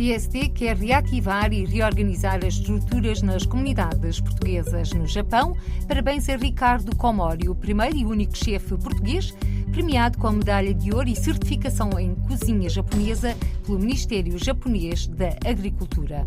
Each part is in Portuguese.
PSD quer reativar e reorganizar as estruturas nas comunidades portuguesas no Japão. Parabéns a Ricardo Komori, o primeiro e único chefe português premiado com medalha de ouro e certificação em cozinha japonesa pelo Ministério Japonês da Agricultura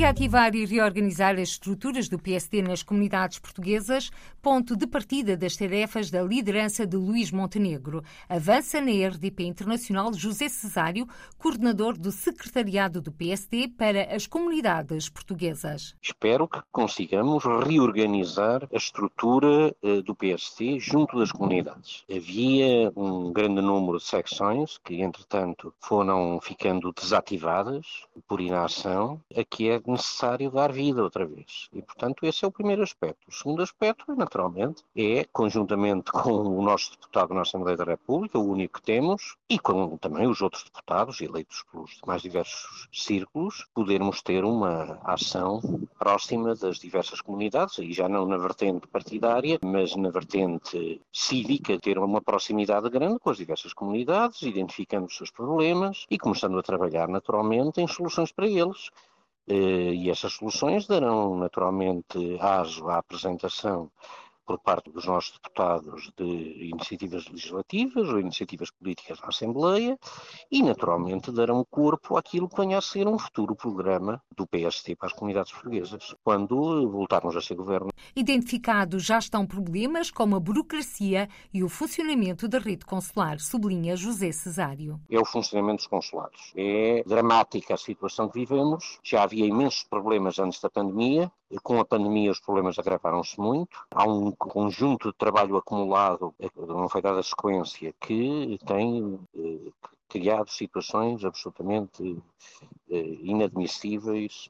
reativar e reorganizar as estruturas do PSD nas comunidades portuguesas, ponto de partida das tarefas da liderança de Luís Montenegro. Avança na RDP Internacional José Cesário, coordenador do secretariado do PSD para as comunidades portuguesas. Espero que consigamos reorganizar a estrutura eh, do PSD junto das comunidades. Havia um grande número de secções que, entretanto, foram ficando desativadas por inação. Aqui é necessário dar vida outra vez. E, portanto, esse é o primeiro aspecto. O segundo aspecto, naturalmente, é, conjuntamente com o nosso deputado na Assembleia da República, o único que temos, e com também os outros deputados eleitos pelos mais diversos círculos, podermos ter uma ação próxima das diversas comunidades, e já não na vertente partidária, mas na vertente cívica, ter uma proximidade grande com as diversas comunidades, identificando os seus problemas e começando a trabalhar naturalmente em soluções para eles. Eh, e essas soluções darão naturalmente aso à apresentação por parte dos nossos deputados de iniciativas legislativas ou iniciativas políticas na Assembleia e, naturalmente, darão corpo àquilo que venha a ser um futuro programa do PST para as comunidades portuguesas, quando voltarmos a ser governo. Identificados já estão problemas como a burocracia e o funcionamento da rede consular, sublinha José Cesário. É o funcionamento dos consulados. É dramática a situação que vivemos. Já havia imensos problemas antes da pandemia. Com a pandemia, os problemas agravaram-se muito. Há um conjunto de trabalho acumulado, eh, não foi dada sequência, que tem eh, criado situações absolutamente eh, inadmissíveis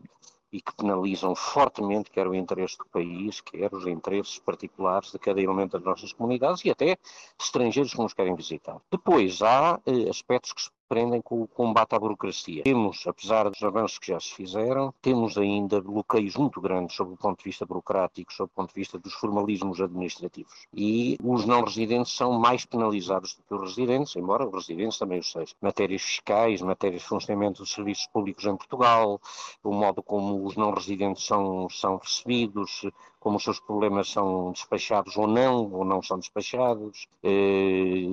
e que penalizam fortemente quer o interesse do país, quer os interesses particulares de cada elemento das nossas comunidades e até estrangeiros que nos querem visitar. Depois há eh, aspectos que se prendem com o combate à burocracia. Temos, apesar dos avanços que já se fizeram, temos ainda bloqueios muito grandes sob o ponto de vista burocrático, sob o ponto de vista dos formalismos administrativos. E os não residentes são mais penalizados do que os residentes, embora os residentes também o sejam. Matérias fiscais, matérias de funcionamento dos serviços públicos em Portugal, o modo como os não residentes são, são recebidos, como os seus problemas são despachados ou não, ou não são despachados. Eh,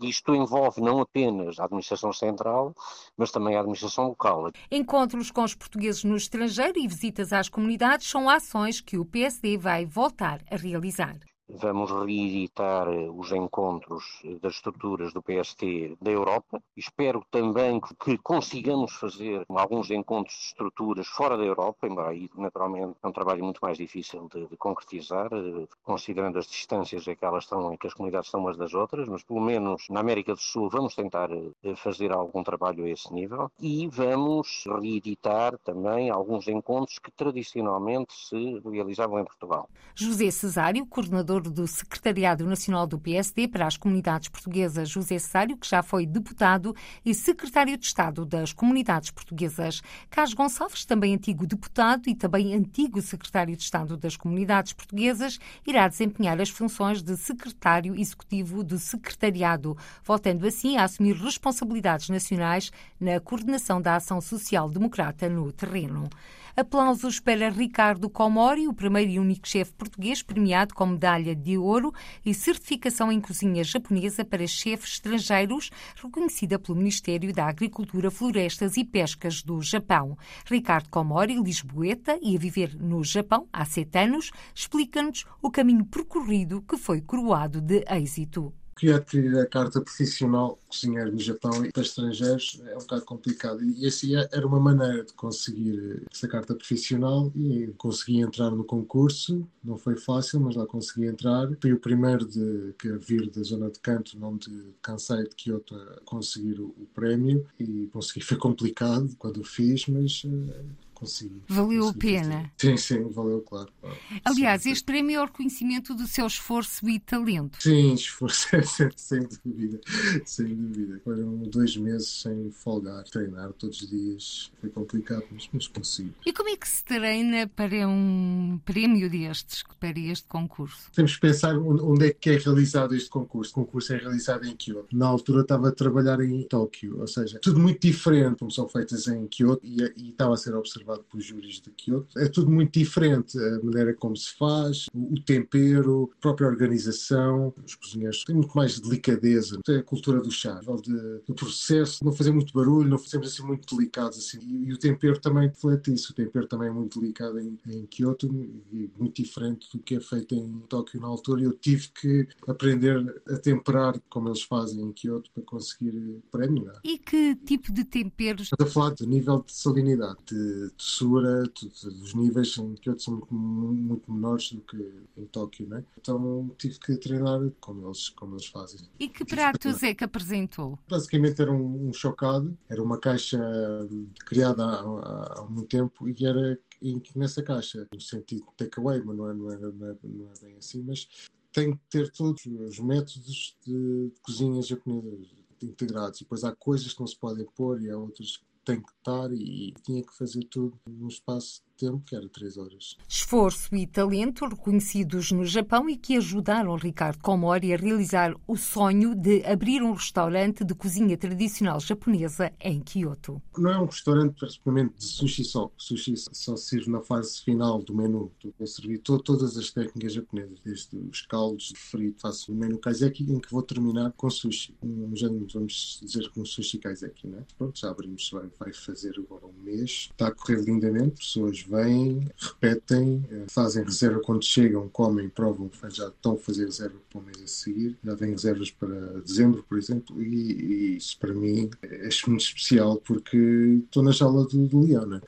isto envolve não apenas a administração central, mas também a administração local. Encontros com os portugueses no estrangeiro e visitas às comunidades são ações que o PSD vai voltar a realizar. Vamos reeditar eh, os encontros eh, das estruturas do PST da Europa. Espero também que consigamos fazer alguns encontros de estruturas fora da Europa, embora aí naturalmente é um trabalho muito mais difícil de, de concretizar, eh, considerando as distâncias em que elas estão, que as comunidades estão umas das outras, mas pelo menos na América do Sul vamos tentar fazer algum trabalho a esse nível e vamos reeditar também alguns encontros que tradicionalmente se realizavam em Portugal. José Cesário, coordenador do Secretariado Nacional do PSD para as Comunidades Portuguesas, José Cesário, que já foi deputado e secretário de Estado das Comunidades Portuguesas. Carlos Gonçalves, também antigo deputado e também antigo secretário de Estado das Comunidades Portuguesas, irá desempenhar as funções de secretário executivo do Secretariado, voltando assim a assumir responsabilidades nacionais na coordenação da ação social democrata no terreno. Aplausos para Ricardo Comori, o primeiro e único chefe português premiado com medalha de ouro e certificação em cozinha japonesa para chefes estrangeiros, reconhecida pelo Ministério da Agricultura, Florestas e Pescas do Japão. Ricardo Comori, lisboeta e a viver no Japão há sete anos, explica-nos o caminho percorrido que foi coroado de êxito queria adquirir a carta profissional cozinheiro no Japão e para estrangeiros é um bocado complicado. E assim era uma maneira de conseguir essa carta profissional e consegui entrar no concurso. Não foi fácil, mas lá consegui entrar. Fui o primeiro de que vir da zona de Kanto, não de Kansai de Kyoto, a conseguir o, o prémio e consegui. Foi complicado quando o fiz, mas uh, consegui. Valeu consegui a pena. Sim, sim, valeu, claro. claro. Aliás, sim, este prémio é o reconhecimento do seu esforço e talento. Sim, esforço, sem, sem dúvida, sem dúvida. Foram dois meses sem folgar, treinar todos os dias. Foi complicado, mas, mas consegui. E como é que se treina para um prémio destes, para este concurso? Temos que pensar onde é que é realizado este concurso. O concurso é realizado em Kyoto. Na altura estava a trabalhar em Tóquio, ou seja, tudo muito diferente, como são feitas em Kyoto e, e estava a ser observado pelos júris de Kyoto. É tudo muito diferente, a maneira como se faz, o, tempero, a própria organização. Os cozinheiros têm muito mais delicadeza. É a cultura do chá, de, do processo, não fazer muito barulho, não fazemos assim muito delicados assim. E, e, o tempero também reflete isso. O tempero também é muito delicado em, em Kyoto e muito diferente do que é feito em Tóquio na altura. Eu tive que aprender a temperar como eles fazem em Kyoto para conseguir prémio. Não? É? E que tipo de temperos? Estou a falar do nível de salinidade, de doçura, os níveis em Kyoto são muito, muito menores do que em Tóquio, né? Então tive que treinar como eles, como eles fazem. E que pratos é que apresentou? Basicamente era um, um chocado, era uma caixa criada há, há, muito tempo e era nessa caixa, no sentido de takeaway, mas não é, não, é, não, é, não é bem assim, mas tem que ter todos os métodos de, de cozinha japonesa integrados. E depois há coisas que não se podem pôr e há outras que têm que estar e tinha que fazer tudo num espaço tempo, que era três horas. Esforço e talento reconhecidos no Japão e que ajudaram Ricardo Komori a realizar o sonho de abrir um restaurante de cozinha tradicional japonesa em Kyoto. Não é um restaurante principalmente de sushi só. Sushi só serve na fase final do menu. Eu servi todas as técnicas japonesas, desde os caldos, frito, faço o menu kaiseki, em que vou terminar com sushi. Um género, vamos dizer, com sushi kaiseki, né? Pronto, já abrimos, vai, vai fazer agora um mês. Está a correr lindamente, pessoas vêm, repetem, eh, fazem reserva quando chegam, comem, provam, já estão a fazer reserva para o mês a seguir. Já têm reservas para dezembro, por exemplo, e, e isso para mim é muito especial porque estou na jaula do, do leão, né?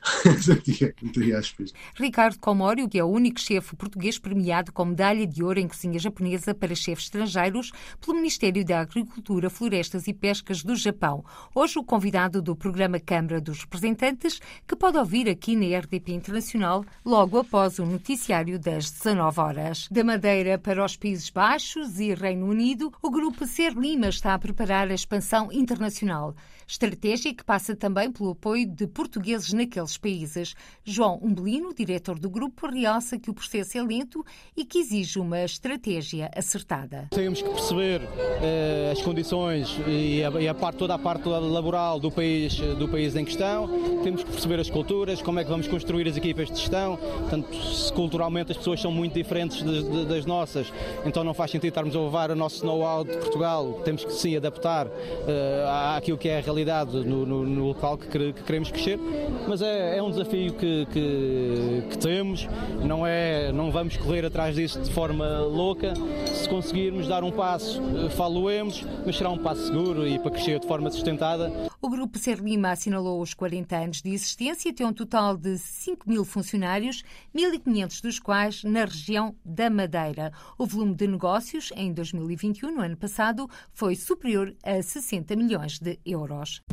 Ricardo Comório, que é o único chefe português premiado com medalha de ouro em cozinha japonesa para chefes estrangeiros pelo Ministério da Agricultura, Florestas e Pescas do Japão. Hoje o convidado do programa Câmara dos Representantes, que pode ouvir aqui na RDP Internacional Internacional logo após o noticiário das 19 horas. Da Madeira para os Países Baixos e Reino Unido, o grupo Ser Lima está a preparar a expansão internacional. Estratégia que passa também pelo apoio de portugueses naqueles países. João Umbelino, diretor do grupo, realça que o processo é lento e que exige uma estratégia acertada. Temos que perceber uh, as condições e, a, e a, parte, toda a parte laboral do país, do país em questão. Temos que perceber as culturas, como é que vamos construir as equipas de gestão. Portanto, culturalmente as pessoas são muito diferentes das nossas, então não faz sentido estarmos a levar o nosso know-how de Portugal. Temos que se adaptar uh, àquilo que é a realidade realidade no, no, no local que, que, queremos crescer, mas é, é um desafio que, que, que, temos, não, é, não vamos correr atrás disso de forma louca. Se conseguirmos dar um passo, eh, faloemos, mas será um passo seguro e para crescer de forma sustentada. O Grupo Ser Lima assinalou os 40 anos de existência e tem um total de 5 mil funcionários, 1.500 dos quais na região da Madeira. O volume de negócios em 2021, no ano passado, foi superior a 60 milhões de euros.